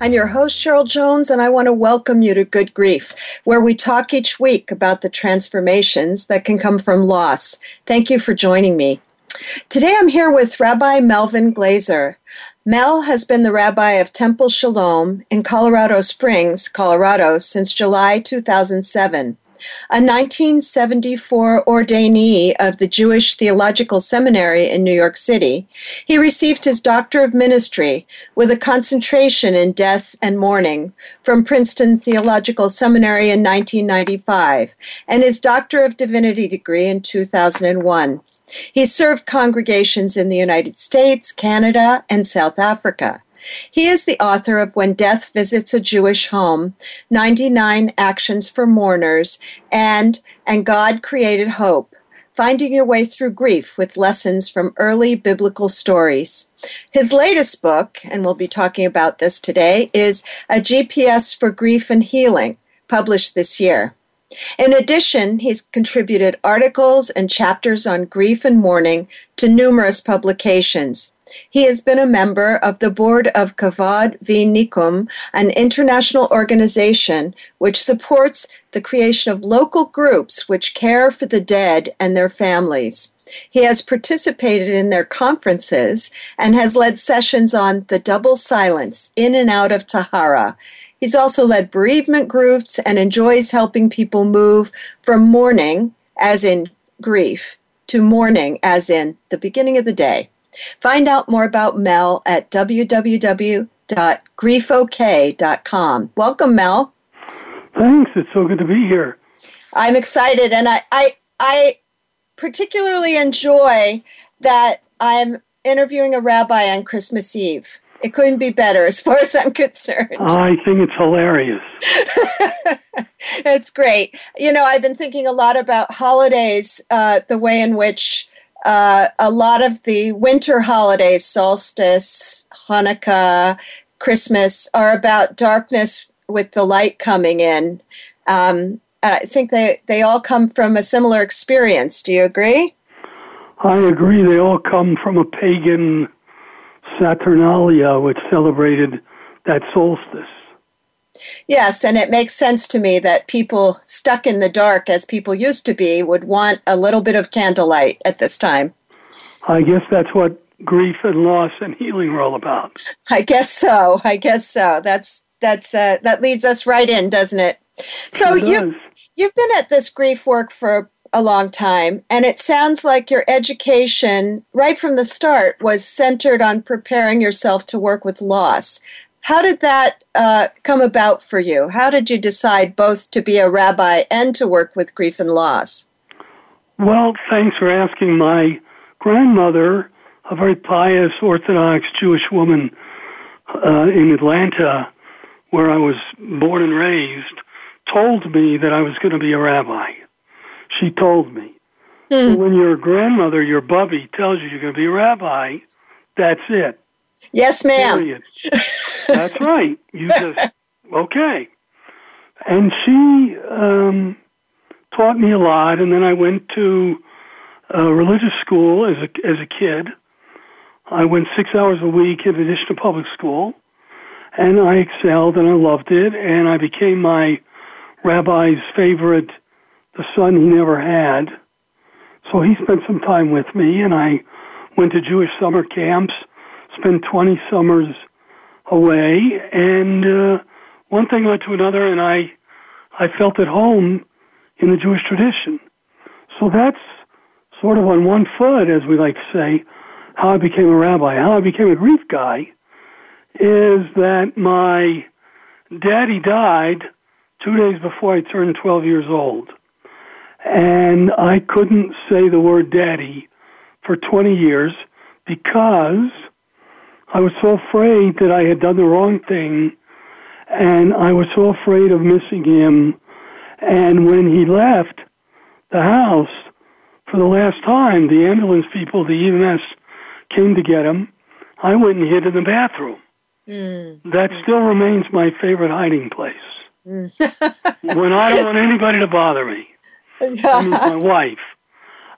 I'm your host, Cheryl Jones, and I want to welcome you to Good Grief, where we talk each week about the transformations that can come from loss. Thank you for joining me. Today I'm here with Rabbi Melvin Glazer. Mel has been the rabbi of Temple Shalom in Colorado Springs, Colorado, since July 2007 a 1974 ordainee of the Jewish Theological Seminary in New York City, he received his Doctor of Ministry with a concentration in death and mourning from Princeton Theological Seminary in 1995 and his Doctor of Divinity degree in 2001. He served congregations in the United States, Canada, and South Africa. He is the author of When Death Visits a Jewish Home, 99 Actions for Mourners, and And God Created Hope, Finding Your Way Through Grief with Lessons from Early Biblical Stories. His latest book, and we'll be talking about this today, is A GPS for Grief and Healing, published this year. In addition, he's contributed articles and chapters on grief and mourning to numerous publications. He has been a member of the board of Kavod v'Nichum, an international organization which supports the creation of local groups which care for the dead and their families. He has participated in their conferences and has led sessions on the double silence in and out of Tahara. He's also led bereavement groups and enjoys helping people move from mourning, as in grief, to mourning, as in the beginning of the day. Find out more about Mel at www.griefok.com. Welcome, Mel. Thanks. It's so good to be here. I'm excited, and I, I, I particularly enjoy that I'm interviewing a rabbi on Christmas Eve. It couldn't be better as far as I'm concerned. I think it's hilarious. it's great. You know, I've been thinking a lot about holidays, uh, the way in which uh, a lot of the winter holidays, solstice, Hanukkah, Christmas, are about darkness with the light coming in. Um, I think they, they all come from a similar experience. Do you agree? I agree. They all come from a pagan Saturnalia, which celebrated that solstice. Yes, and it makes sense to me that people stuck in the dark, as people used to be, would want a little bit of candlelight at this time. I guess that's what grief and loss and healing are all about. I guess so. I guess so. That's that's uh, that leads us right in, doesn't it? So it you you've been at this grief work for a long time, and it sounds like your education right from the start was centered on preparing yourself to work with loss. How did that uh, come about for you? How did you decide both to be a rabbi and to work with grief and loss? Well, thanks for asking. My grandmother, a very pious Orthodox Jewish woman uh, in Atlanta, where I was born and raised, told me that I was going to be a rabbi. She told me. Hmm. So when your grandmother, your bubby, tells you you're going to be a rabbi, that's it. Yes, ma'am. Period. That's right. You just okay. And she um, taught me a lot, and then I went to a religious school as a as a kid. I went six hours a week in addition to public school, and I excelled and I loved it, and I became my rabbi's favorite, the son he never had. So he spent some time with me, and I went to Jewish summer camps spent 20 summers away, and uh, one thing led to another, and I, I felt at home in the Jewish tradition. So that's sort of on one foot, as we like to say, how I became a rabbi. How I became a grief guy is that my daddy died two days before I turned 12 years old. And I couldn't say the word daddy for 20 years because I was so afraid that I had done the wrong thing and I was so afraid of missing him. And when he left the house for the last time, the ambulance people, the EMS came to get him. I went and hid in the bathroom. Mm. That still remains my favorite hiding place. Mm. when I don't want anybody to bother me, I mean my wife,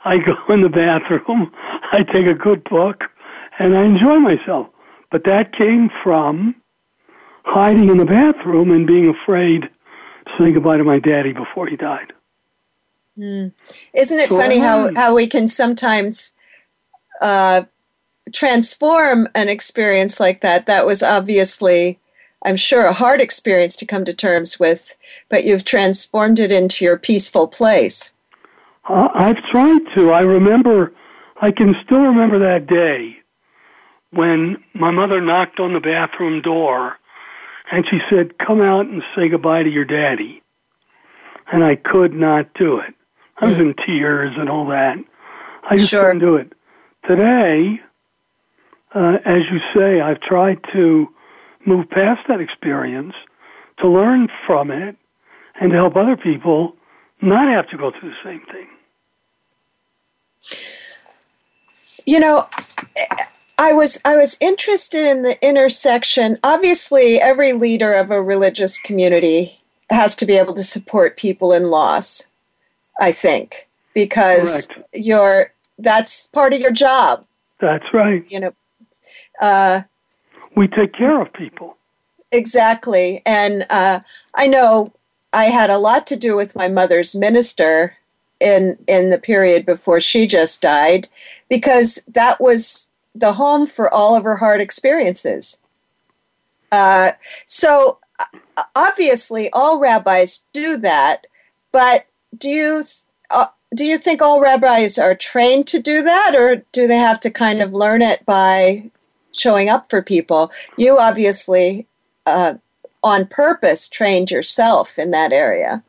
I go in the bathroom, I take a good book, and I enjoy myself. But that came from hiding in the bathroom and being afraid to say goodbye to my daddy before he died. Mm. Isn't it so funny how, how we can sometimes uh, transform an experience like that? That was obviously, I'm sure, a hard experience to come to terms with, but you've transformed it into your peaceful place. Uh, I've tried to. I remember, I can still remember that day when my mother knocked on the bathroom door and she said, Come out and say goodbye to your daddy. And I could not do it. I was in tears and all that. I just sure. couldn't do it. Today, uh, as you say, I've tried to move past that experience, to learn from it, and to help other people not have to go through the same thing. You know, I was I was interested in the intersection. Obviously, every leader of a religious community has to be able to support people in loss. I think because Correct. you're that's part of your job. That's right. You know, uh, we take care of people. Exactly, and uh, I know I had a lot to do with my mother's minister in in the period before she just died because that was the home for all of her hard experiences. Uh, so obviously, all rabbis do that, but do you uh, do you think all rabbis are trained to do that, or do they have to kind of learn it by showing up for people? You obviously, uh, on purpose, trained yourself in that area.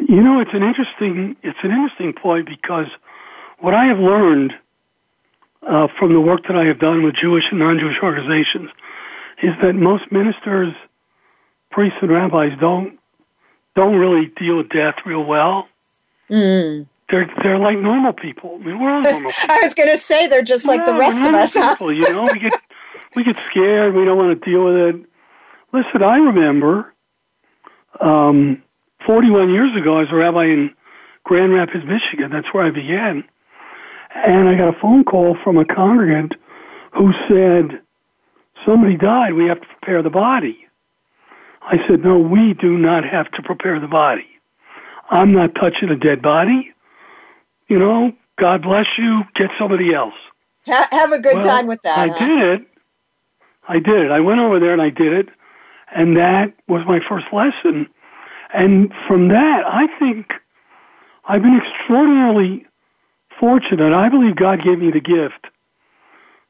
You know, it's an interesting it's an interesting point because what I have learned uh, from the work that I have done with Jewish and non-Jewish organizations is that most ministers, priests, and rabbis don't don't really deal with death real well. Mm. They're they're like normal people. I mean, we're all normal people. I was going to say they're just like yeah, the rest of us. People, huh? you know, we get we get scared. We don't want to deal with it. Listen, I remember um, 41 years ago, I was a rabbi in Grand Rapids, Michigan. That's where I began. And I got a phone call from a congregant who said, somebody died. We have to prepare the body. I said, no, we do not have to prepare the body. I'm not touching a dead body. You know, God bless you. Get somebody else. Ha- have a good well, time with that. I huh? did it. I did it. I went over there and I did it. And that was my first lesson. And from that, I think I've been extraordinarily fortunate. I believe God gave me the gift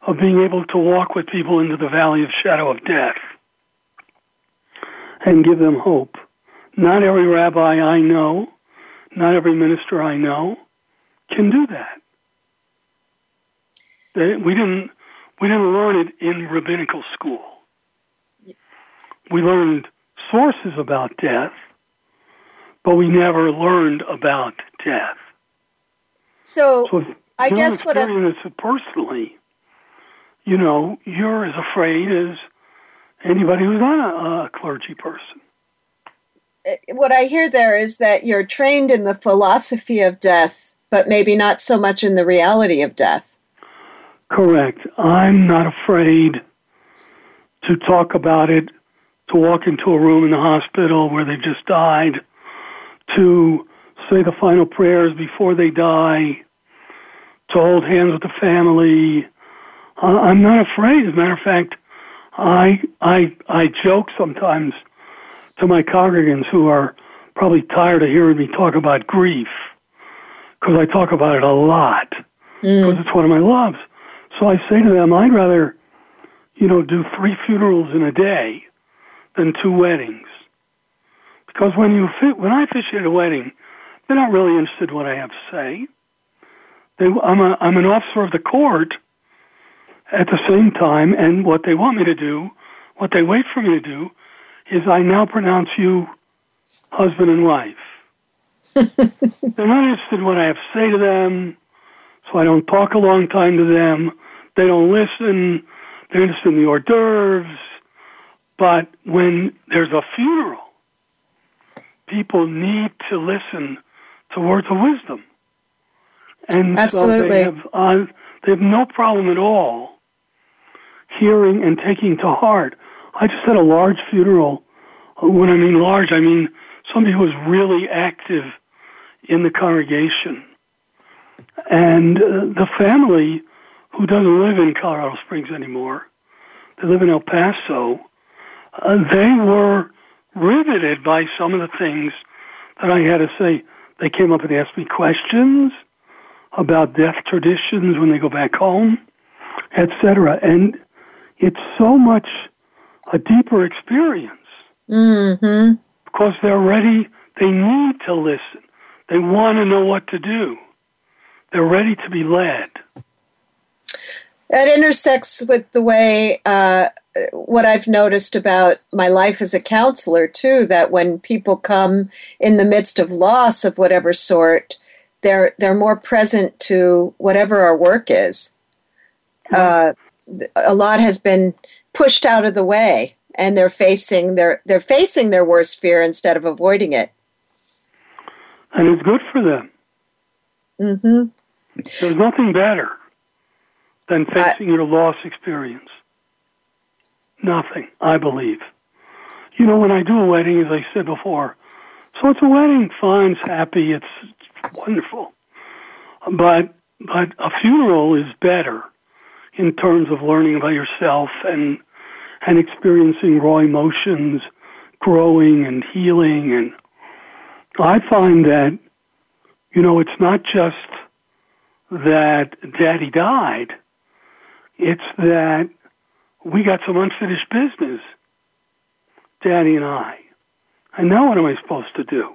of being able to walk with people into the valley of shadow of death and give them hope. Not every rabbi I know, not every minister I know can do that. We didn't, we didn't learn it in rabbinical school. We learned sources about death, but we never learned about death. So, so I guess what I personally, you know, you're as afraid as anybody who's not a, a clergy person. Uh, what I hear there is that you're trained in the philosophy of death, but maybe not so much in the reality of death. Correct. I'm not afraid to talk about it, to walk into a room in the hospital where they've just died, to say the final prayers before they die, to hold hands with the family. uh, I'm not afraid. As a matter of fact, I I I joke sometimes to my congregants who are probably tired of hearing me talk about grief because I talk about it a lot because mm. it's one of my loves. So I say to them, I'd rather, you know, do three funerals in a day than two weddings. Because when you fit, when I officiate a wedding, they're not really interested in what I have to say. They, I'm, a, I'm an officer of the court at the same time, and what they want me to do, what they wait for me to do, is I now pronounce you husband and wife. they're not interested in what I have to say to them, so I don't talk a long time to them. They don't listen. They're interested in the hors d'oeuvres. But when there's a funeral, people need to listen to words of wisdom. And Absolutely. so they have, uh, they have no problem at all hearing and taking to heart. I just had a large funeral. When I mean large, I mean somebody who was really active in the congregation. And uh, the family, who doesn't live in Colorado Springs anymore, they live in El Paso, uh, they were riveted by some of the things that I had to say. They came up and asked me questions about death traditions when they go back home, etc. And it's so much a deeper experience mm-hmm. because they're ready. They need to listen. They want to know what to do. They're ready to be led. That intersects with the way uh, what I've noticed about my life as a counselor too. That when people come in the midst of loss of whatever sort, they're they're more present to whatever our work is. Uh, a lot has been pushed out of the way, and they're facing their they're facing their worst fear instead of avoiding it. And it's good for them. Mm-hmm. There's nothing better than facing your loss experience. Nothing, I believe. You know, when I do a wedding, as I said before, so it's a wedding, fine, it's happy, it's, it's wonderful. But but a funeral is better in terms of learning about yourself and and experiencing raw emotions, growing and healing and I find that you know it's not just that daddy died. It's that we got some unfinished business, daddy and I. And now what am I supposed to do?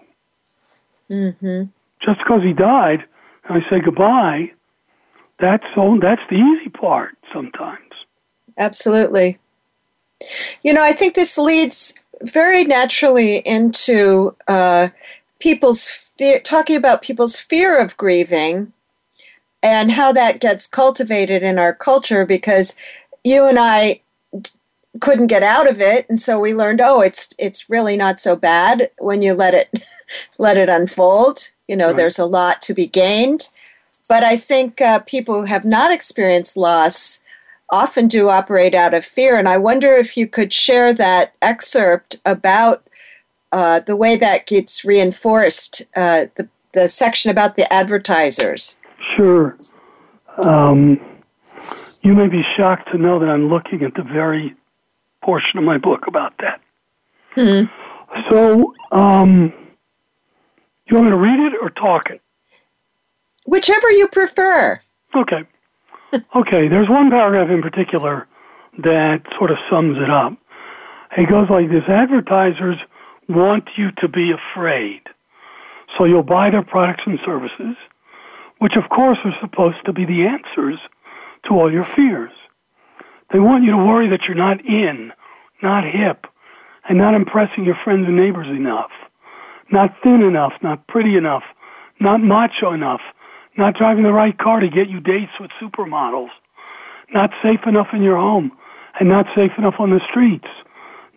Mm-hmm. Just because he died and I say goodbye, that's so that's the easy part sometimes. Absolutely. You know, I think this leads very naturally into uh, people's fear, talking about people's fear of grieving and how that gets cultivated in our culture because you and I couldn't get out of it and so we learned oh it's it's really not so bad when you let it let it unfold you know right. there's a lot to be gained but I think uh, people who have not experienced loss often do operate out of fear. And I wonder if you could share that excerpt about uh, the way that gets reinforced, uh, the, the section about the advertisers. Sure. Um, you may be shocked to know that I'm looking at the very portion of my book about that. Mm-hmm. So, um, you want me to read it or talk it? Whichever you prefer. Okay. okay, there's one paragraph in particular that sort of sums it up. It goes like this Advertisers want you to be afraid. So you'll buy their products and services, which of course are supposed to be the answers to all your fears. They want you to worry that you're not in, not hip, and not impressing your friends and neighbors enough, not thin enough, not pretty enough, not macho enough, not driving the right car to get you dates with supermodels, not safe enough in your home, and not safe enough on the streets,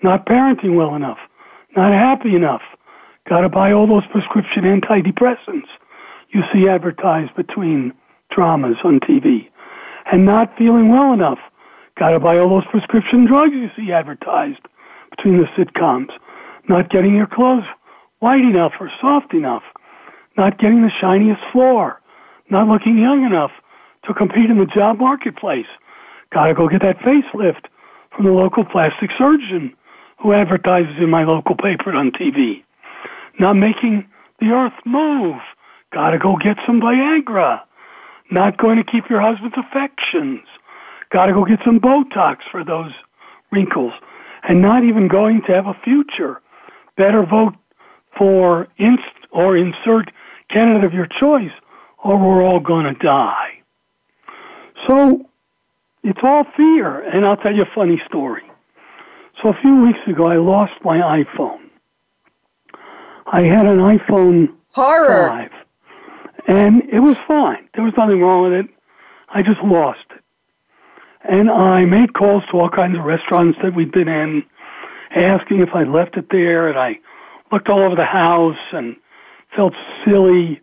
not parenting well enough, not happy enough, got to buy all those prescription antidepressants you see advertised between dramas on TV, and not feeling well enough, got to buy all those prescription drugs you see advertised between the sitcoms, not getting your clothes white enough or soft enough, not getting the shiniest floor, not looking young enough to compete in the job marketplace. Got to go get that facelift from the local plastic surgeon who advertises in my local paper on TV. Not making the earth move. Got to go get some Viagra. Not going to keep your husband's affections. Got to go get some Botox for those wrinkles. And not even going to have a future. Better vote for inst or insert candidate of your choice or we're all going to die. So it's all fear. And I'll tell you a funny story. So a few weeks ago, I lost my iPhone. I had an iPhone Horror. 5, and it was fine. There was nothing wrong with it. I just lost it. And I made calls to all kinds of restaurants that we'd been in, asking if I left it there, and I looked all over the house and felt silly,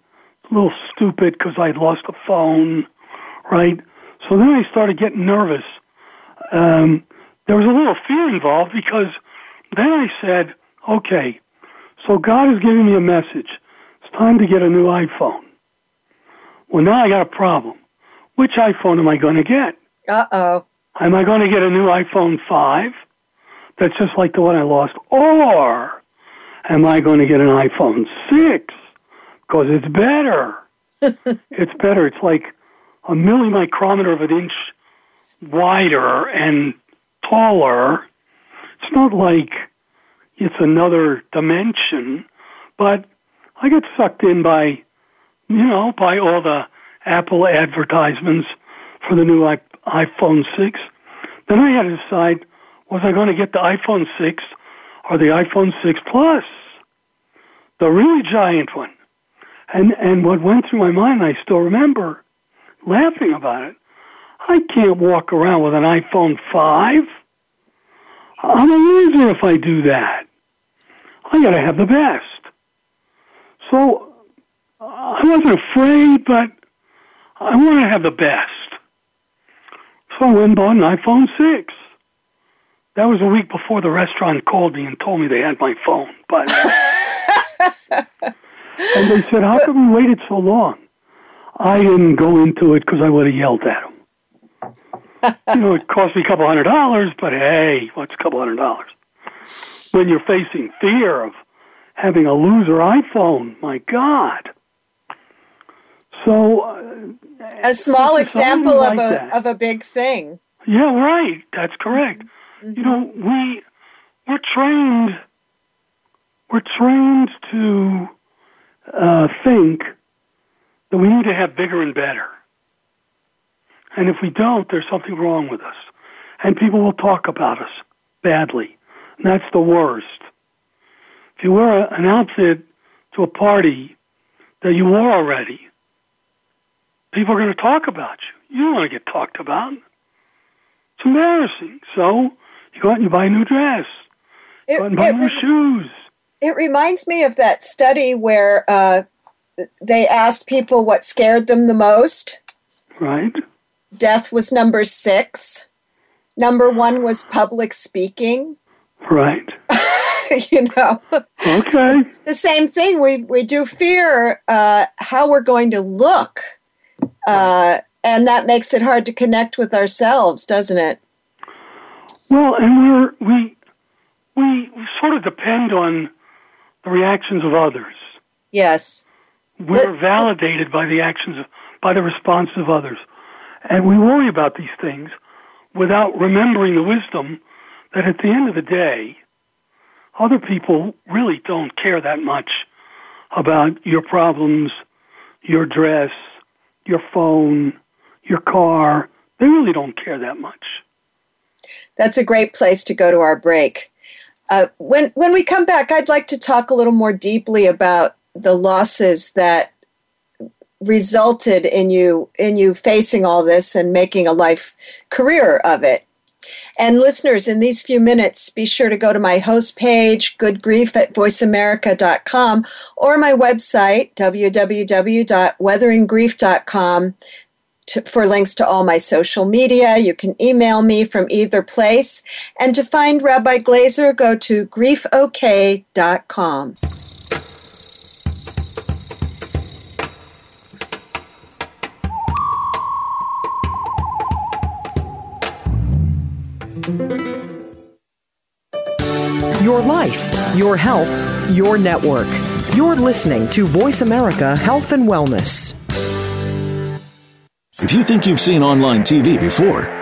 a little stupid because I'd lost a phone, right? So then I started getting nervous. Um, there was a little fear involved because then I said, okay, so God is giving me a message. It's time to get a new iPhone. Well, now I got a problem. Which iPhone am I going to get? Uh oh. Am I going to get a new iPhone 5 that's just like the one I lost? Or am I going to get an iPhone 6 because it's better? it's better. It's like a millimicrometer of an inch wider and taller. It's not like it's another dimension, but I get sucked in by, you know, by all the Apple advertisements for the new iPhone 6. Then I had to decide, was I going to get the iPhone 6 or the iPhone 6 Plus? The really giant one. And, and what went through my mind, I still remember laughing about it. I can't walk around with an iPhone 5. I'm a loser if I do that. I got to have the best. So I wasn't afraid, but I want to have the best. So I went and bought an iPhone 6. That was a week before the restaurant called me and told me they had my phone. But and they said, "How come you waited so long?" I didn't go into it because I would have yelled at them. you know, it cost me a couple hundred dollars, but hey, what's a couple hundred dollars? When you're facing fear of having a loser iPhone, my God. So, uh, a small example like of a that. of a big thing. Yeah, right. That's correct. Mm-hmm. You know, we we're trained we're trained to uh, think that we need to have bigger and better. And if we don't, there's something wrong with us. And people will talk about us badly. And that's the worst. If you wear a, an outfit to a party that you wore already, people are going to talk about you. You don't want to get talked about. It's embarrassing. So you go out and you buy a new dress. It, go out and buy new shoes. It reminds me of that study where uh, they asked people what scared them the most. Right. Death was number six. Number one was public speaking. Right. you know. Okay. the same thing. We we do fear uh, how we're going to look, uh, and that makes it hard to connect with ourselves, doesn't it? Well, and we're we we sort of depend on the reactions of others. Yes. We're but, validated by the actions of, by the response of others. And we worry about these things without remembering the wisdom that at the end of the day, other people really don't care that much about your problems, your dress, your phone, your car. They really don't care that much. That's a great place to go to our break. Uh, when when we come back, I'd like to talk a little more deeply about the losses that resulted in you in you facing all this and making a life career of it. And listeners, in these few minutes, be sure to go to my host page, goodgrief at voiceamerica.com, or my website, www.weatheringgrief.com, to, for links to all my social media. You can email me from either place. And to find Rabbi Glazer, go to griefok.com. Your life, your health, your network. You're listening to Voice America Health and Wellness. If you think you've seen online TV before,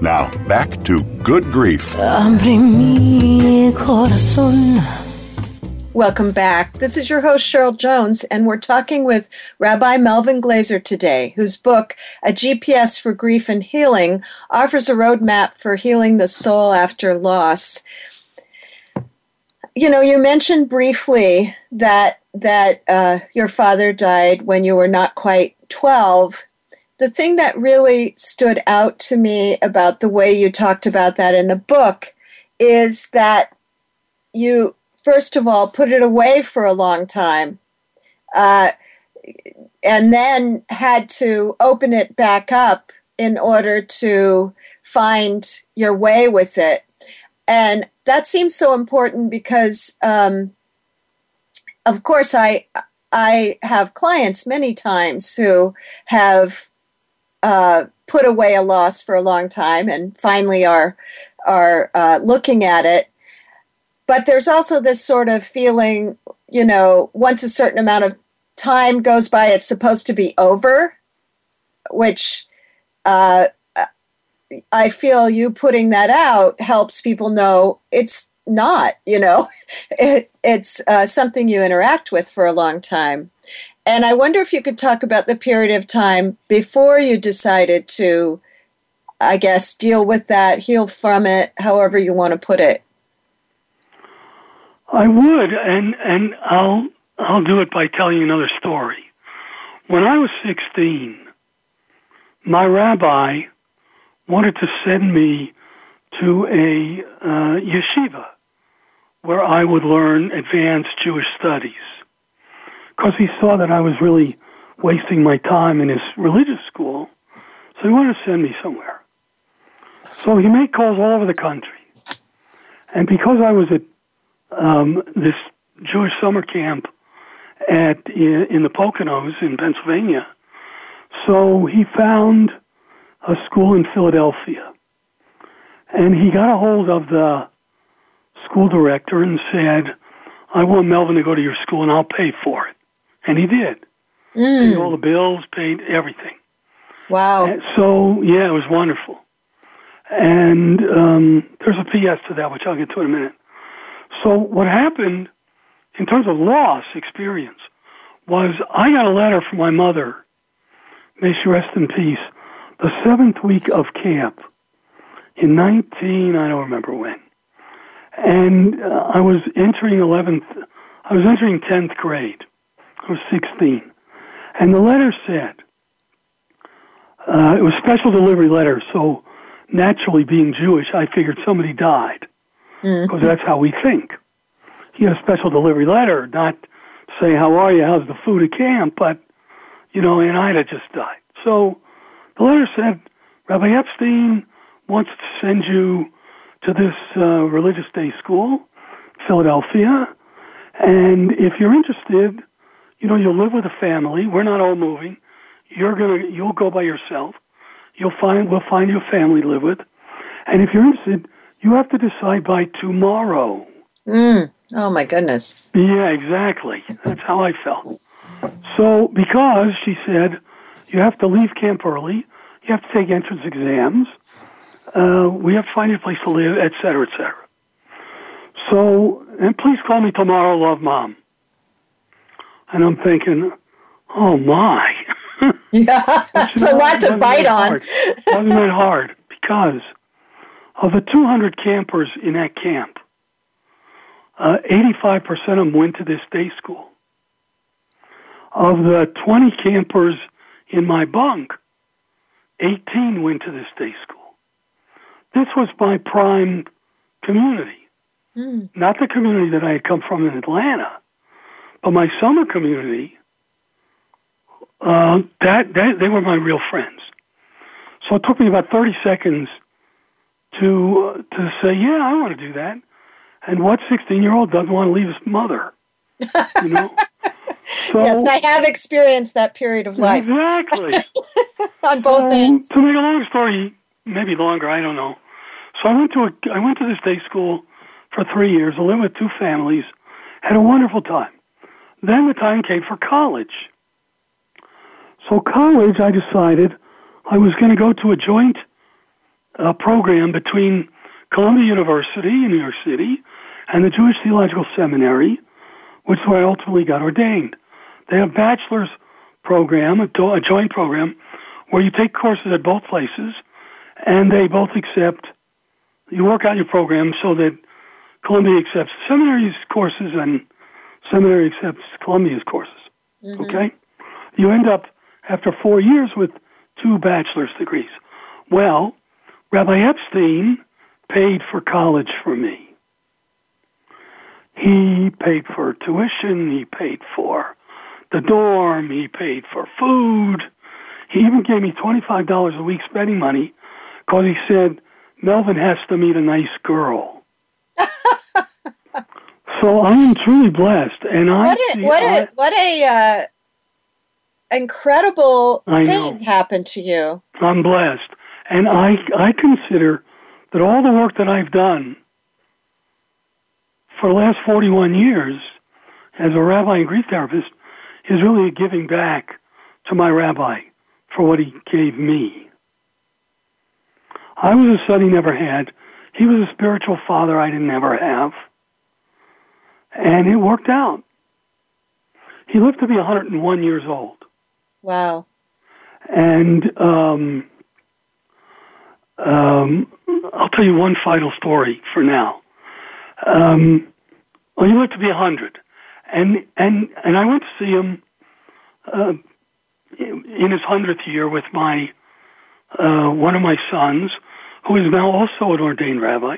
Now, back to Good Grief. Welcome back. This is your host, Cheryl Jones, and we're talking with Rabbi Melvin Glazer today, whose book, A GPS for Grief and Healing, offers a roadmap for healing the soul after loss. You know, you mentioned briefly that that uh, your father died when you were not quite 12. The thing that really stood out to me about the way you talked about that in the book is that you first of all, put it away for a long time, uh, and then had to open it back up in order to find your way with it. And that seems so important because, um, of course, I I have clients many times who have uh, put away a loss for a long time and finally are are uh, looking at it but there's also this sort of feeling, you know, once a certain amount of time goes by, it's supposed to be over, which uh, I feel you putting that out helps people know it's not, you know, it, it's uh, something you interact with for a long time. And I wonder if you could talk about the period of time before you decided to, I guess, deal with that, heal from it, however you want to put it. I would, and and I'll I'll do it by telling you another story. When I was 16, my rabbi wanted to send me to a uh, yeshiva where I would learn advanced Jewish studies because he saw that I was really wasting my time in his religious school. So he wanted to send me somewhere. So he made calls all over the country. And because I was at um, this Jewish summer camp at in, in the Poconos in Pennsylvania. So he found a school in Philadelphia, and he got a hold of the school director and said, "I want Melvin to go to your school, and I'll pay for it." And he did. Mm. Paid all the bills, paid everything. Wow. And so yeah, it was wonderful. And um, there's a PS to that, which I'll get to in a minute. So what happened in terms of loss experience was I got a letter from my mother, may she rest in peace, the seventh week of camp in 19, I don't remember when. And uh, I was entering 11th, I was entering 10th grade. Was 16. And the letter said, uh, it was special delivery letter, so naturally being Jewish, I figured somebody died because mm-hmm. that's how we think. He had a special delivery letter, not say, how are you, how's the food at camp, but, you know, and Ida just died. So the letter said, Rabbi Epstein wants to send you to this uh, religious day school Philadelphia. And if you're interested, you know, you'll live with a family. We're not all moving. You're gonna, you'll go by yourself. You'll find, we'll find you a family to live with. And if you're interested, you have to decide by tomorrow. Mm. Oh my goodness. Yeah, exactly. That's how I felt. So, because she said you have to leave camp early, you have to take entrance exams, uh, we have to find a place to live, et cetera, et cetera. So, and please call me tomorrow, love mom. And I'm thinking, oh my. yeah, it's a lot to bite on. wasn't that hard? Because of the 200 campers in that camp, uh, 85% of them went to this day school. Of the 20 campers in my bunk, 18 went to this day school. This was my prime community. Mm. Not the community that I had come from in Atlanta, but my summer community. Uh, that, that they were my real friends. So it took me about 30 seconds to uh, to say, yeah, I want to do that. And what 16 year old doesn't want to leave his mother? You know. So, yes, I have experienced that period of life. Exactly. On both um, ends. To make a long story, maybe longer, I don't know. So I went to a, I went to this day school for three years. I lived with two families, had a wonderful time. Then the time came for college. So college, I decided I was going to go to a joint uh, program between Columbia University in New York City and the Jewish Theological Seminary, which is where I ultimately got ordained. They have a bachelor's program, a, do- a joint program, where you take courses at both places, and they both accept you work out your program so that Columbia accepts seminary's courses and seminary accepts Columbia's courses. Mm-hmm. Okay? You end up after four years with two bachelor's degrees. Well, Rabbi Epstein paid for college for me. He paid for tuition, he paid for the dorm, he paid for food. He even gave me $25 a week spending money because he said, Melvin has to meet a nice girl. So I am truly blessed, and I what a, what a what a uh, incredible I thing know. happened to you. I'm blessed, and I I consider that all the work that I've done for the last 41 years as a rabbi and grief therapist is really a giving back to my rabbi for what he gave me. I was a son he never had. He was a spiritual father I didn't ever have. And it worked out. He lived to be 101 years old. Wow. And um, um, I'll tell you one final story for now. Um, well, he lived to be 100. And, and, and I went to see him uh, in his 100th year with my uh, one of my sons, who is now also an ordained rabbi.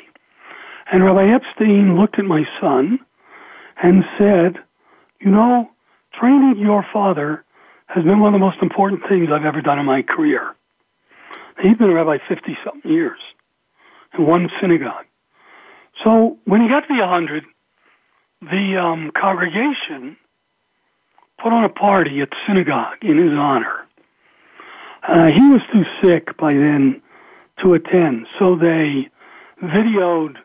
And Rabbi Epstein looked at my son and said, You know, training your father has been one of the most important things I've ever done in my career. He's been a rabbi 50 something years in one synagogue. So when he got to be 100, the um, congregation put on a party at the synagogue in his honor. Uh, he was too sick by then to attend, so they videoed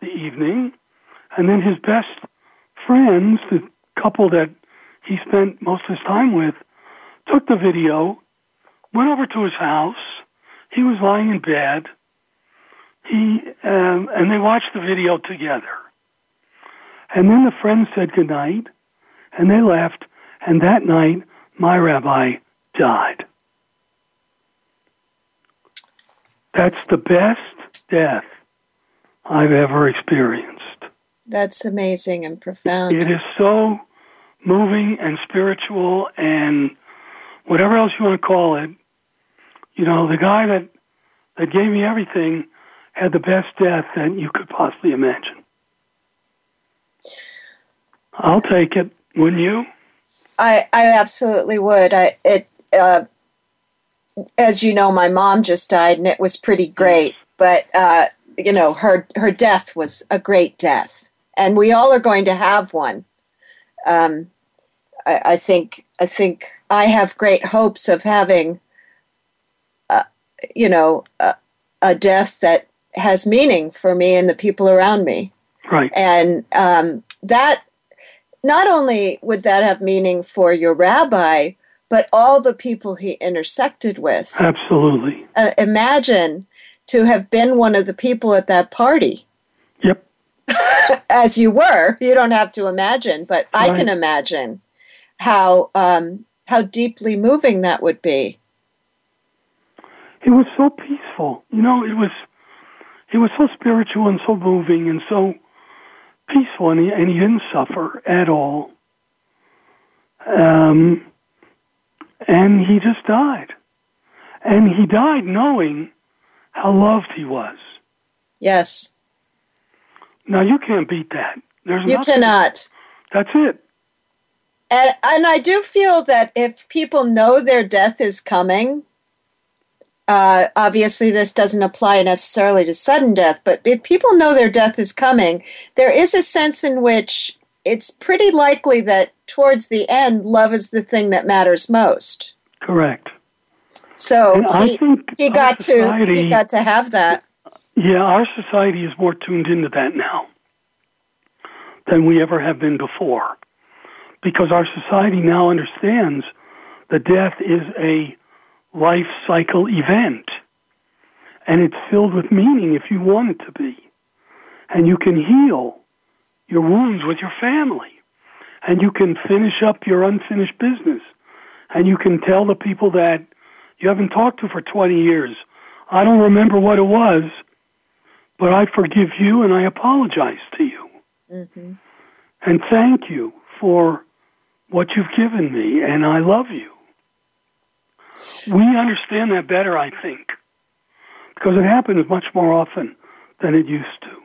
the evening, and then his best friends, the couple that he spent most of his time with, took the video, went over to his house. He was lying in bed. He um, and they watched the video together. And then the friends said goodnight, and they left. And that night, my rabbi died. That's the best death I've ever experienced. That's amazing and profound. It is so moving and spiritual and whatever else you want to call it. You know, the guy that that gave me everything had the best death that you could possibly imagine. I'll take it, wouldn't you? I I absolutely would. I it uh, as you know, my mom just died, and it was pretty great. But uh, you know, her her death was a great death, and we all are going to have one. Um, I, I, think I think I have great hopes of having, uh, you know, a, a, death that has meaning for me and the people around me. Right. And um, that not only would that have meaning for your rabbi, but all the people he intersected with. Absolutely. Uh, imagine to have been one of the people at that party. Yep. As you were, you don't have to imagine, but right. I can imagine how um, how deeply moving that would be. It was so peaceful, you know. It was it was so spiritual and so moving and so peaceful, and he, and he didn't suffer at all. Um, and he just died. And he died knowing how loved he was. Yes. Now you can't beat that. There's you nothing. cannot. That's it. And, and I do feel that if people know their death is coming, uh, obviously this doesn't apply necessarily to sudden death, but if people know their death is coming, there is a sense in which it's pretty likely that towards the end, love is the thing that matters most. Correct. So he, he got society, to he got to have that. Yeah, our society is more tuned into that now than we ever have been before, because our society now understands that death is a life cycle event, and it's filled with meaning if you want it to be, and you can heal your wounds with your family. And you can finish up your unfinished business. And you can tell the people that you haven't talked to for 20 years, I don't remember what it was, but I forgive you and I apologize to you. Mm-hmm. And thank you for what you've given me, and I love you. We understand that better, I think, because it happens much more often than it used to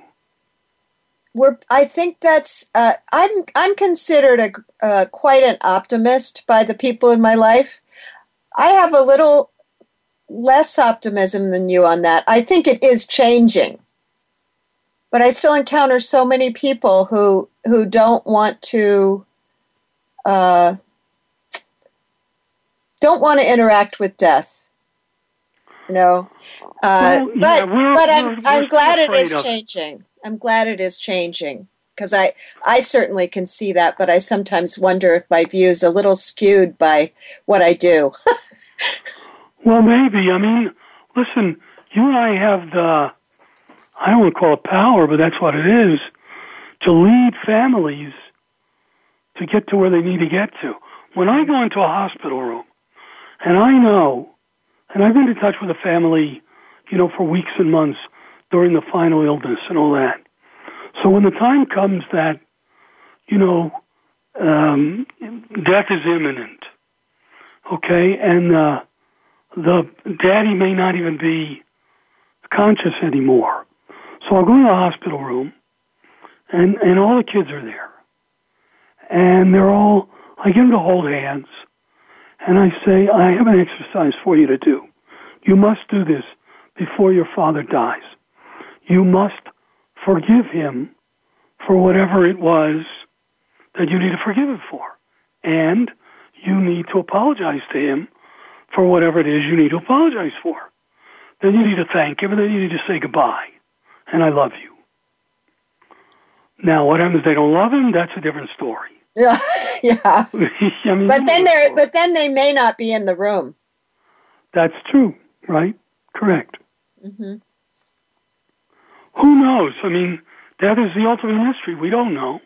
we're I think that's uh, I'm I'm considered a uh, quite an optimist by the people in my life. I have a little less optimism than you on that. I think it is changing, but I still encounter so many people who who don't want to uh, don't want to interact with death. You know, uh, well, yeah, but but I'm we're, I'm glad it is changing. I'm glad it is changing because I I certainly can see that, but I sometimes wonder if my view is a little skewed by what I do. well, maybe. I mean, listen, you and I have the I don't want to call it power, but that's what it is to lead families to get to where they need to get to. When I go into a hospital room and I know, and I've been in touch with a family, you know, for weeks and months during the final illness and all that. So when the time comes that, you know, um, death is imminent, okay, and uh, the daddy may not even be conscious anymore. So I'll go in the hospital room, and and all the kids are there, and they're all. I get them to hold hands, and I say, I have an exercise for you to do. You must do this before your father dies you must forgive him for whatever it was that you need to forgive him for. And you need to apologize to him for whatever it is you need to apologize for. Then you need to thank him and then you need to say goodbye. And I love you. Now, what happens if they don't love him? That's a different story. Yeah, yeah. I mean, but then they're, but then they may not be in the room. That's true, right? Correct. Mm-hmm. Who knows? I mean, death is the ultimate mystery. We don't know.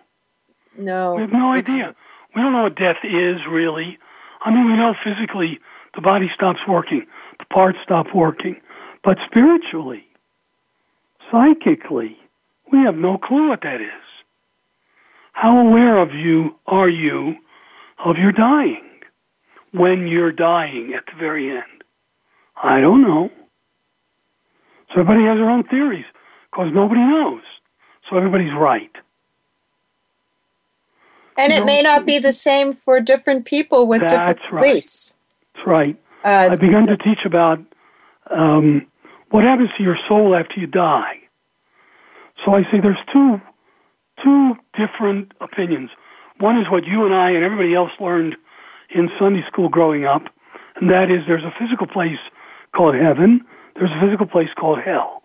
No. We have no idea. We don't know what death is really. I mean, we know physically the body stops working, the parts stop working. But spiritually, psychically, we have no clue what that is. How aware of you are you of your dying when you're dying at the very end? I don't know. So everybody has their own theories because nobody knows. So everybody's right. And you it know, may not be the same for different people with different right. beliefs. That's right. Uh, I've begun to teach about um, what happens to your soul after you die. So I say there's two two different opinions. One is what you and I and everybody else learned in Sunday school growing up, and that is there's a physical place called heaven, there's a physical place called hell.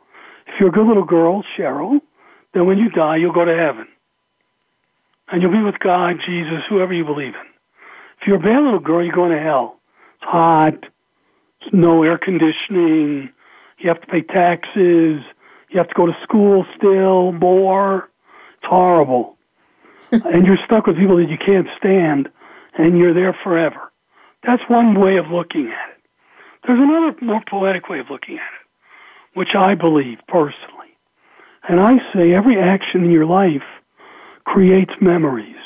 If you're a good little girl, Cheryl, then when you die, you'll go to heaven. And you'll be with God, Jesus, whoever you believe in. If you're a bad little girl, you're going to hell. It's hot, no air conditioning, you have to pay taxes, you have to go to school still more. It's horrible. and you're stuck with people that you can't stand, and you're there forever. That's one way of looking at it. There's another more poetic way of looking at it, which I believe personally. And I say every action in your life creates memories.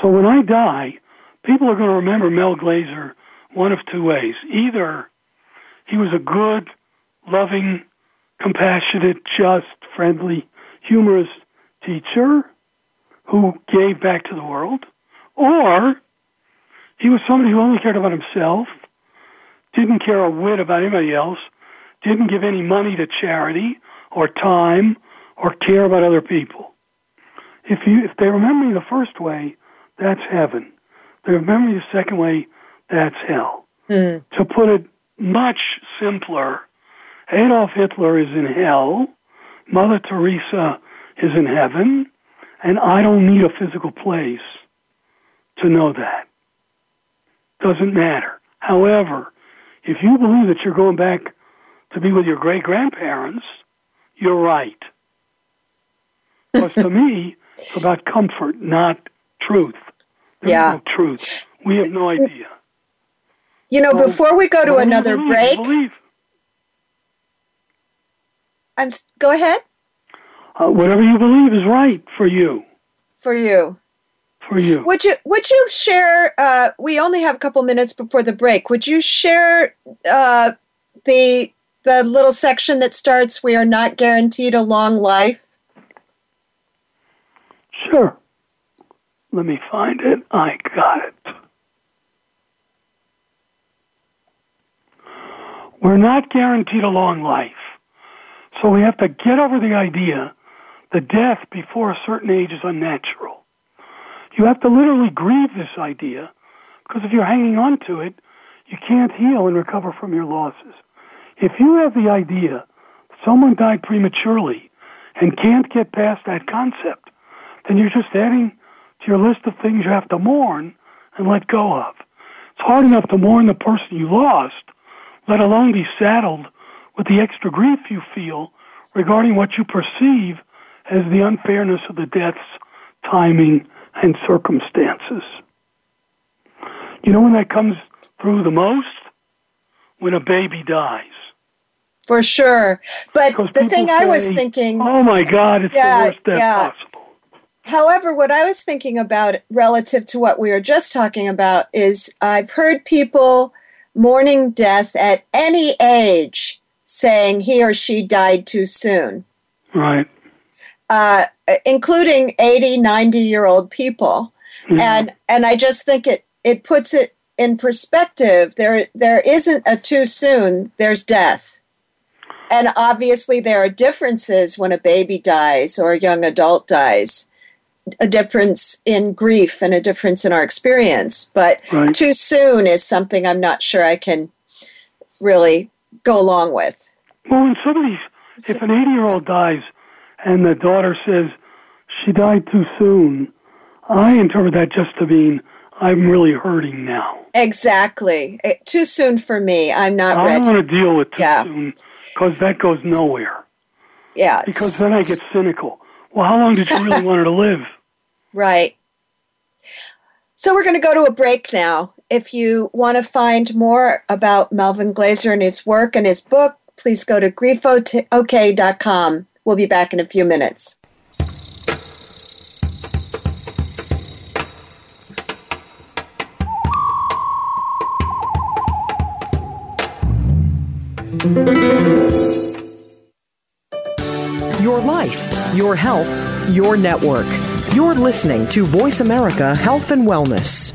So when I die, people are going to remember Mel Glazer one of two ways. Either he was a good, loving, compassionate, just, friendly, humorous teacher who gave back to the world, or he was somebody who only cared about himself, didn't care a whit about anybody else, didn't give any money to charity or time or care about other people. If you if they remember me the first way, that's heaven. If they remember me the second way, that's hell. Mm. To put it much simpler, Adolf Hitler is in hell, Mother Teresa is in heaven, and I don't need a physical place to know that. Doesn't matter. However, if you believe that you're going back to be with your great grandparents, you're right. Because to me, it's about comfort, not truth. There's Yeah. no truth. We have no idea. You know, So, before we go to another believe, break, believe. I'm go ahead Uh, whatever you believe is right for you. for you. For you. Would you would you share? Uh, we only have a couple minutes before the break. Would you share uh, the the little section that starts? We are not guaranteed a long life. Sure. Let me find it. I got it. We're not guaranteed a long life. So we have to get over the idea that death before a certain age is unnatural. You have to literally grieve this idea because if you're hanging on to it, you can't heal and recover from your losses. If you have the idea someone died prematurely and can't get past that concept, then you're just adding to your list of things you have to mourn and let go of. It's hard enough to mourn the person you lost, let alone be saddled with the extra grief you feel regarding what you perceive as the unfairness of the death's timing and circumstances. You know when that comes through the most? When a baby dies. For sure. But Because the thing I was thinking, Oh my God, it's Yeah, the worst death yeah. possible. however, what I was thinking about relative to what we were just talking about is I've heard people mourning death at any age saying he or she died too soon, Right. uh, including 80, 90 year old people. And, and I just think it, it puts it in perspective. There, there isn't a too soon, there's death. And obviously, there are differences when a baby dies or a young adult dies, a difference in grief and a difference in our experience. But Right. too soon is something I'm not sure I can really go along with. Well, when somebody's, if an 80 year old dies and the daughter says she died too soon, I interpret that just to mean I'm really hurting now. Exactly. Eh, too soon for me. I'm not I don't want to deal with too Yeah. soon because that goes nowhere. Yeah. Because then I get cynical. Well, how long did you really want her to live? Right. So we're going to go to a break now. If you want to find more about Melvin Glazer and his work and his book, please go to griefok.com. We'll be back in a few minutes. Your life, your health, your network. You're listening to Voice America Health and Wellness.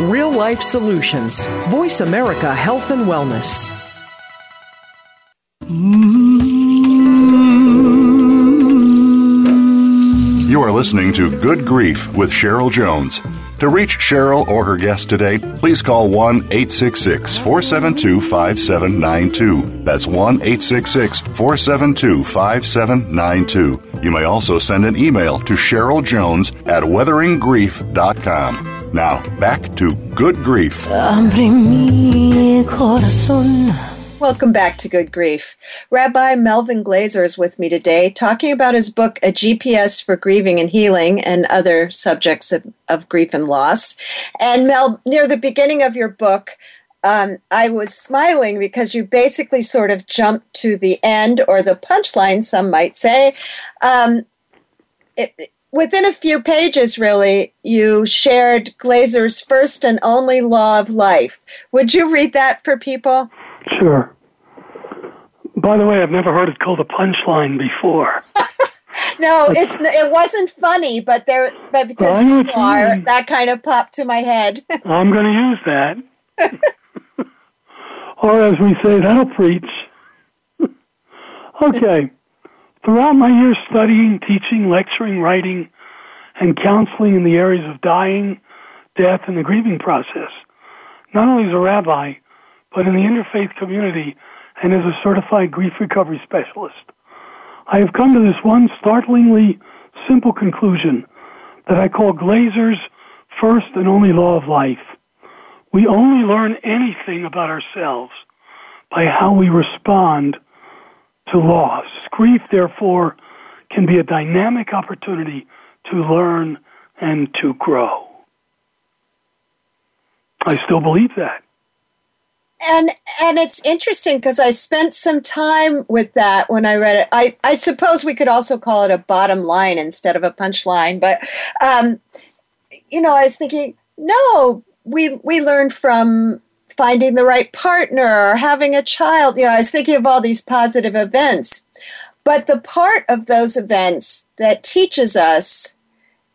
Real life solutions. Voice America Health and Wellness. You are listening to Good Grief with Cheryl Jones. To reach Cheryl or her guest today, please call 1 866 472 5792. That's 1 866 472 5792. You may also send an email to Cheryl Jones at weatheringgrief.com. Now, back to Good Grief. Welcome back to Good Grief. Rabbi Melvin Glazer is with me today talking about his book, A GPS for Grieving and Healing, and other subjects of, of grief and loss. And Mel, near the beginning of your book, um, I was smiling because you basically sort of jumped to the end or the punchline, some might say. Um, it, within a few pages, really, you shared Glazer's first and only law of life. Would you read that for people? Sure. By the way, I've never heard it called a punchline before. no, it's it wasn't funny, but there, but because you are, that kind of popped to my head. I'm going to use that. or as we say, that'll preach. okay. Throughout my years studying, teaching, lecturing, writing, and counseling in the areas of dying, death, and the grieving process, not only as a rabbi, but in the interfaith community and as a certified grief recovery specialist, I have come to this one startlingly simple conclusion that I call Glazer's first and only law of life. We only learn anything about ourselves by how we respond to loss. Grief, therefore, can be a dynamic opportunity to learn and to grow. I still believe that. And and it's interesting because I spent some time with that when I read it. I, I suppose we could also call it a bottom line instead of a punchline, but um, you know, I was thinking, no, we we learn from finding the right partner or having a child. You know, I was thinking of all these positive events. But the part of those events that teaches us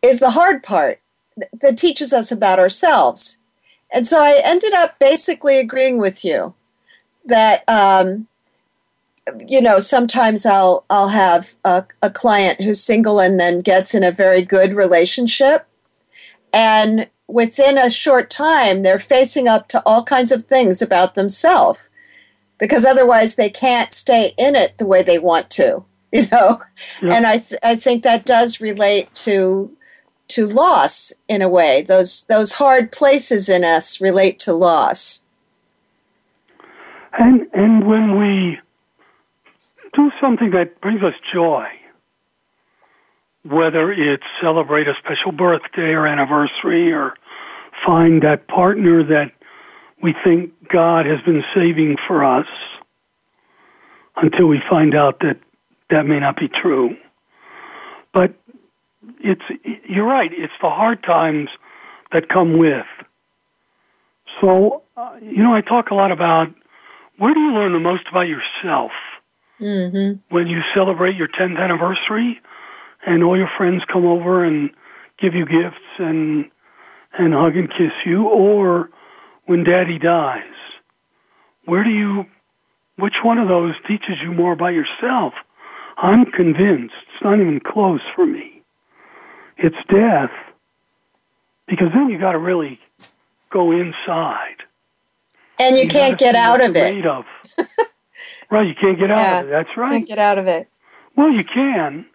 is the hard part that teaches us about ourselves. And so I ended up basically agreeing with you that um, you know sometimes I'll I'll have a, a client who's single and then gets in a very good relationship, and within a short time they're facing up to all kinds of things about themselves because otherwise they can't stay in it the way they want to you know yeah. and I, th- I think that does relate to to loss in a way. Those those hard places in us relate to loss. And and when we do something that brings us joy, whether it's celebrate a special birthday or anniversary or find that partner that we think God has been saving for us until we find out that that may not be true. But it's you're right. It's the hard times that come with. So, uh, you know, I talk a lot about where do you learn the most about yourself mm-hmm. when you celebrate your 10th anniversary and all your friends come over and give you gifts and and hug and kiss you, or when Daddy dies. Where do you? Which one of those teaches you more about yourself? I'm convinced it's not even close for me it's death because then you got to really go inside. And you, can't get out of it. Of. right, you can't get out Yeah. of it. That's right. Can't get out of it. Well, you can.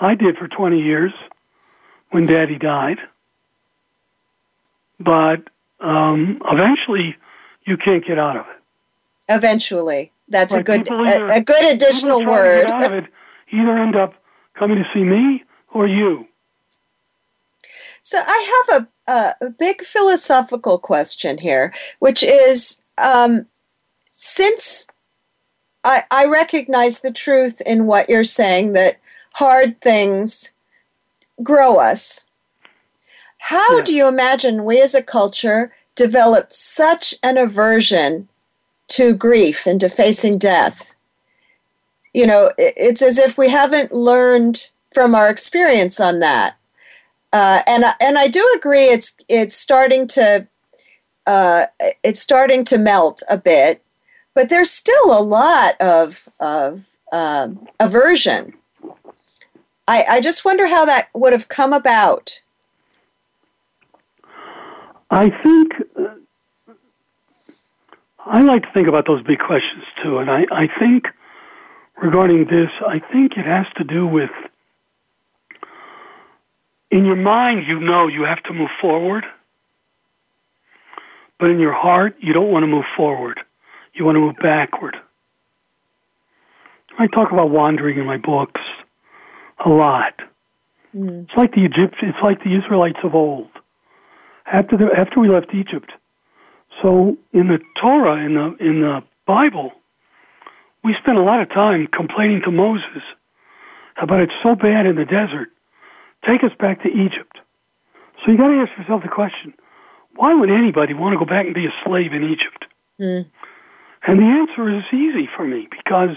I did for 20 years when Daddy died. But um, eventually, you can't get out of it. Eventually. That's a good people a, a good additional word. get out of it either end up coming to see me or you. So I have a, a, a big philosophical question here, which is um, since I, I recognize the truth in what you're saying that hard things grow us, how Yeah. do you imagine we as a culture developed such an aversion to grief and to facing death? You know, it's as if we haven't learned from our experience on that uh, and I- and I do agree. It's it's starting to uh, it's starting to melt a bit, but there's still a lot of of um, aversion. I I just wonder how that would have come about. I think uh, I like to think about those big questions too, and I, I think regarding this, I think it has to do with in your mind you know you have to move forward, but in your heart you don't want to move forward. You want to move backward. I talk about wandering in my books a lot. It's like the Egyptians, it's like the Israelites of old after the after we left Egypt. So in the Torah, in the in the Bible, we spent a lot of time complaining to Moses about it's so bad in the desert. Take us back to Egypt. So you got to ask yourself the question: Why would anybody want to go back and be a slave in Egypt? Mm. And the answer is easy for me because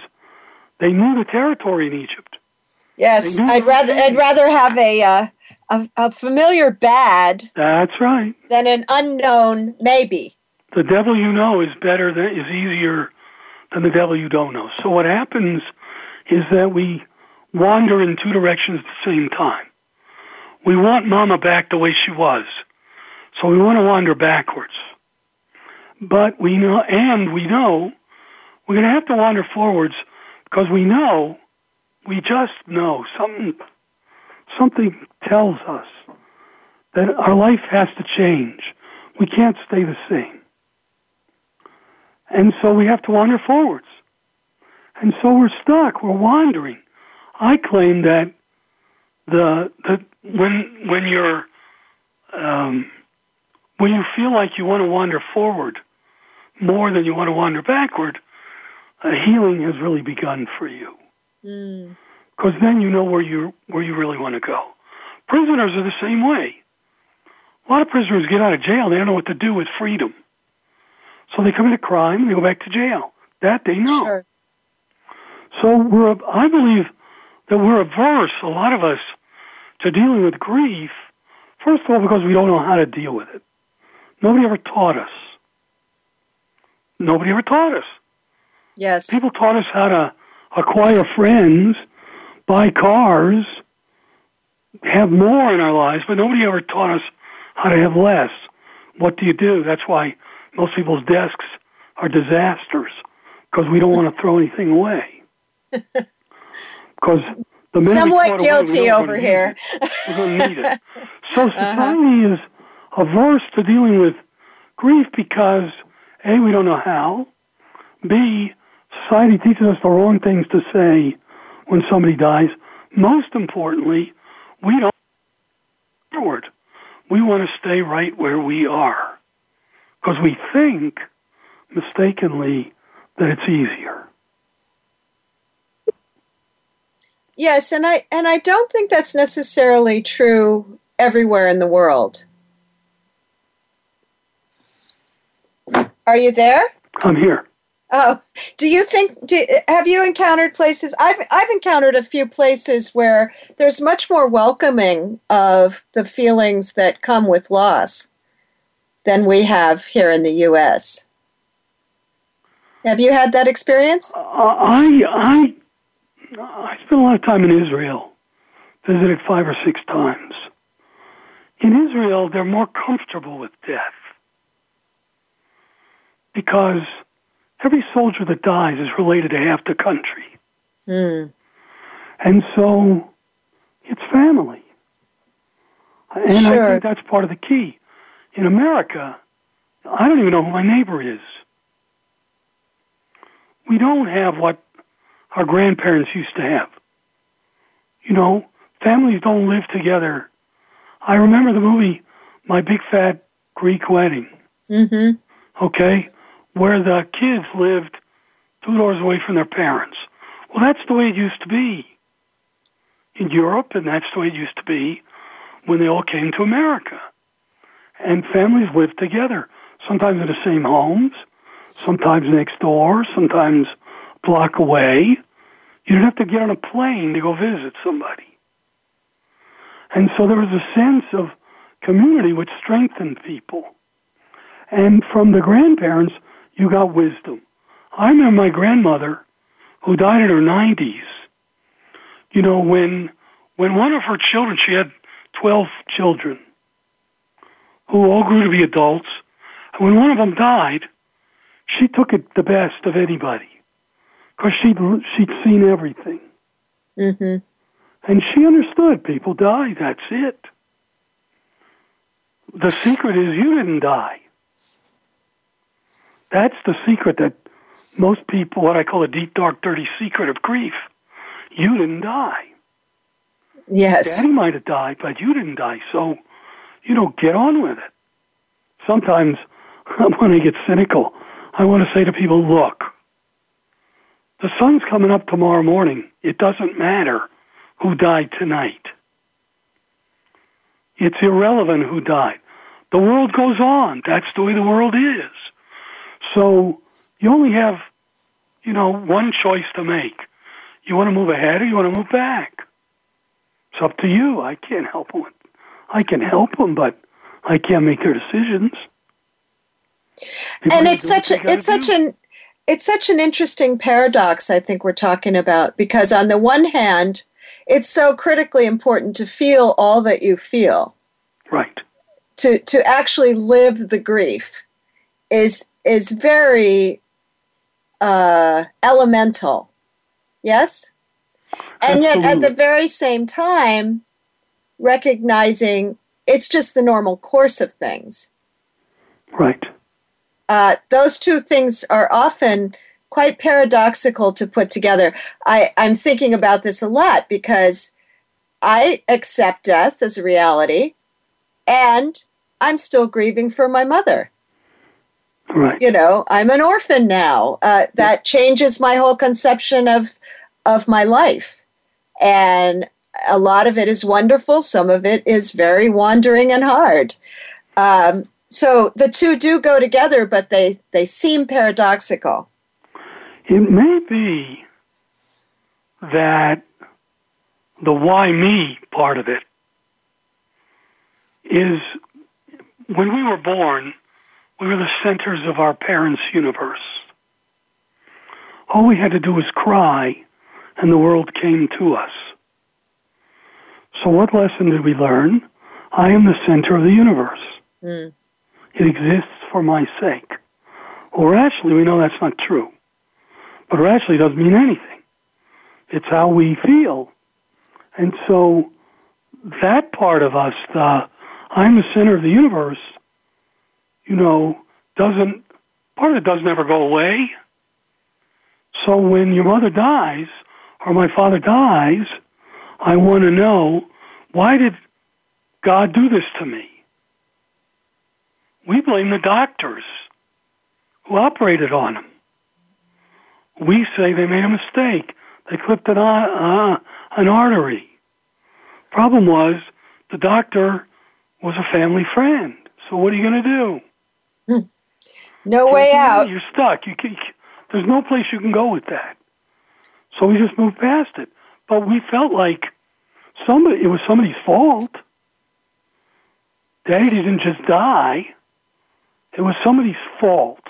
they knew the territory in Egypt. Yes, knew I'd rather I'd rather have a uh, a, a familiar bad That's right. than an unknown maybe. the devil you know is better than is easier than the devil you don't know. So what happens is that we wander in two directions at the same time. We want mama back the way she was. So we want to wander backwards. But we know and we know we're going to have to wander forwards because we know we just know something something tells us that our life has to change. We can't stay the same. And so we have to wander forwards. And so we're stuck. We're wandering. I claim that the the when when you're um, when you feel like you want to wander forward more than you want to wander backward, a healing has really begun for you. Mm. Because then you know where you where you really want to go. Prisoners are the same way. A lot of prisoners get out of jail. They don't know what to do with freedom. So they commit a crime and they go back to jail. That they know. Sure. So we're, I believe that we're averse, a lot of us, to dealing with grief. First of all, because we don't know how to deal with it. Nobody ever taught us. Nobody ever taught us. Yes. People taught us how to acquire friends, buy cars, have more in our lives, but nobody ever taught us how to have less. What do you do? That's why most people's desks are disasters because we don't want to throw anything away. Because the Somewhat throw it away, we guilty we're over here. We're going to need it. So uh-huh. society is averse to dealing with grief because A, we don't know how. B, society teaches us the wrong things to say when somebody dies. Most importantly, we don't forward. We want to stay right where we are because we think mistakenly that it's easier. Yes, and I and I don't think that's necessarily true everywhere in the world. Are you there? I'm here. Oh, do you think? Do, have you encountered places? I've I've encountered a few places where there's much more welcoming of the feelings that come with loss than we have here in the U.S. Have you had that experience? Uh, I I I spent a lot of time in Israel. Visited five or six times. In Israel, they're more comfortable with death. because every soldier that dies is related to half the country. Mm. And so it's family. And Sure. I think that's part of the key. In America, I don't even know who my neighbor is. We don't have what our grandparents used to have. You know, families don't live together. I remember the movie My Big Fat Greek Wedding, Mm-hmm. okay, where the kids lived two doors away from their parents. Well, that's the way it used to be in Europe, and that's the way it used to be when they all came to America. And families lived together, sometimes in the same homes, sometimes next door, sometimes a block away. You didn't have to get on a plane to go visit somebody. And so there was a sense of community which strengthened people. And from the grandparents, you got wisdom. I remember my grandmother, who died in her 90s, you know, when, when one of her children, she had 12 children, who all grew to be adults, and when one of them died, she took it the best of anybody, because she'd, she'd seen everything. Mm-hmm. And she understood people die, that's it. The secret is you didn't die. That's the secret that most people, what I call a deep, dark, dirty secret of grief. You didn't die. Yes. Daddy might have died, but you didn't die. So, you know, get on with it. Sometimes when I get cynical, I want to say to people, look, the sun's coming up tomorrow morning. It doesn't matter who died tonight. It's irrelevant who died. The world goes on. That's the way the world is. So you only have, you know, one choice to make. You want to move ahead or you want to move back. It's up to you. I can't help them. I can help them, but I can't make their decisions. People and it's such a, it's such do. an it's such an interesting paradox i think we're talking about because on the one hand it's so critically important to feel all that you feel right. to to actually live the grief is is very uh, elemental yes and yet at the very same time recognizing it's just the normal course of things Right. uh, those two things are often quite paradoxical to put together. I, I'm thinking about this a lot because I accept death as a reality and I'm still grieving for my mother. Right. You know, I'm an orphan now. Uh, that changes my whole conception of of my life. And a lot of it is wonderful, some of it is very wandering and hard. Um, so the two do go together, but they, they seem paradoxical. It may be that the why me part of it is when we were born, were the centers of our parents' universe. All we had to do was cry, and the world came to us. So, what lesson did we learn? I am the center of the universe. Mm. It exists for my sake. Well, rationally, we know that's not true. But rationally doesn't mean anything. It's how we feel. And so that part of us, the I'm the center of the universe, you know, doesn't, part of it doesn't ever go away. So when your mother dies or my father dies, I want to know why did God do this to me? We blame the doctors who operated on him. We say they made a mistake. They clipped an, uh, an artery. Problem was, the doctor was a family friend. So what are you going to do? No way out. You're stuck. You can, there's no place you can go with that. So we just moved past it. But we felt like somebody it was somebody's fault. Daddy didn't just die. It was somebody's fault.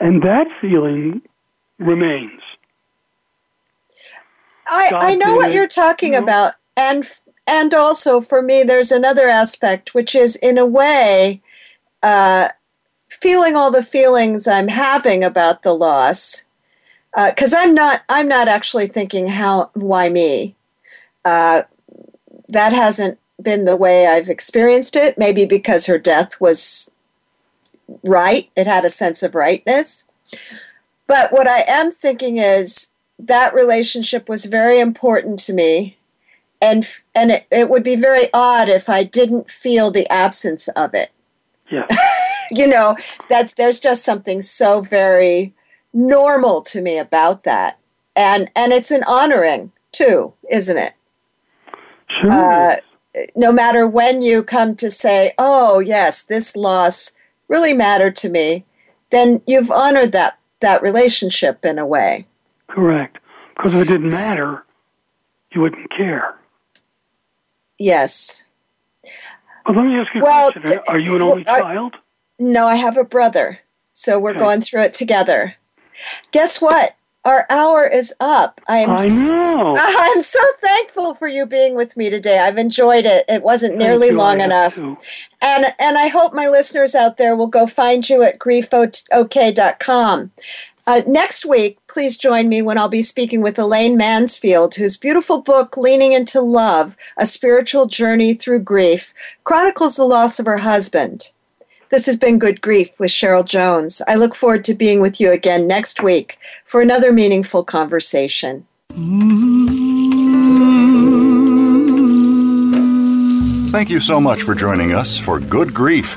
And that feeling remains. I, God I know what it, you're talking you know? about, and and also for me, there's another aspect, which is in a way, uh, feeling all the feelings I'm having about the loss, because uh, I'm not I'm not actually thinking how why me. Uh, that hasn't been the way I've experienced it. Maybe because her death was right; it had a sense of rightness. But what I am thinking is that relationship was very important to me, and and it, it would be very odd if I didn't feel the absence of it. Yeah. you know, that's there's just something so very normal to me about that. And and it's an honoring too, isn't it? Sure. Uh, no matter when you come to say, "Oh, yes, this loss really mattered to me," then you've honored that that relationship in a way. Correct. Because if it didn't matter, you wouldn't care. Yes. Well, let me ask you a well, question. Are you an only well, child? No, I have a brother. So we're Okay. going through it together. Guess what? Our hour is up. I am I know. s- I'm so thankful for you being with me today. I've enjoyed it. It wasn't nearly long I enough. too. And and I hope my listeners out there will go find you at griefok.com. Uh, next week, please join me when I'll be speaking with Elaine Mansfield, whose beautiful book, Leaning into Love A Spiritual Journey Through Grief, chronicles the loss of her husband. This has been Good Grief with Cheryl Jones. I look forward to being with you again next week for another meaningful conversation. Thank you so much for joining us for Good Grief.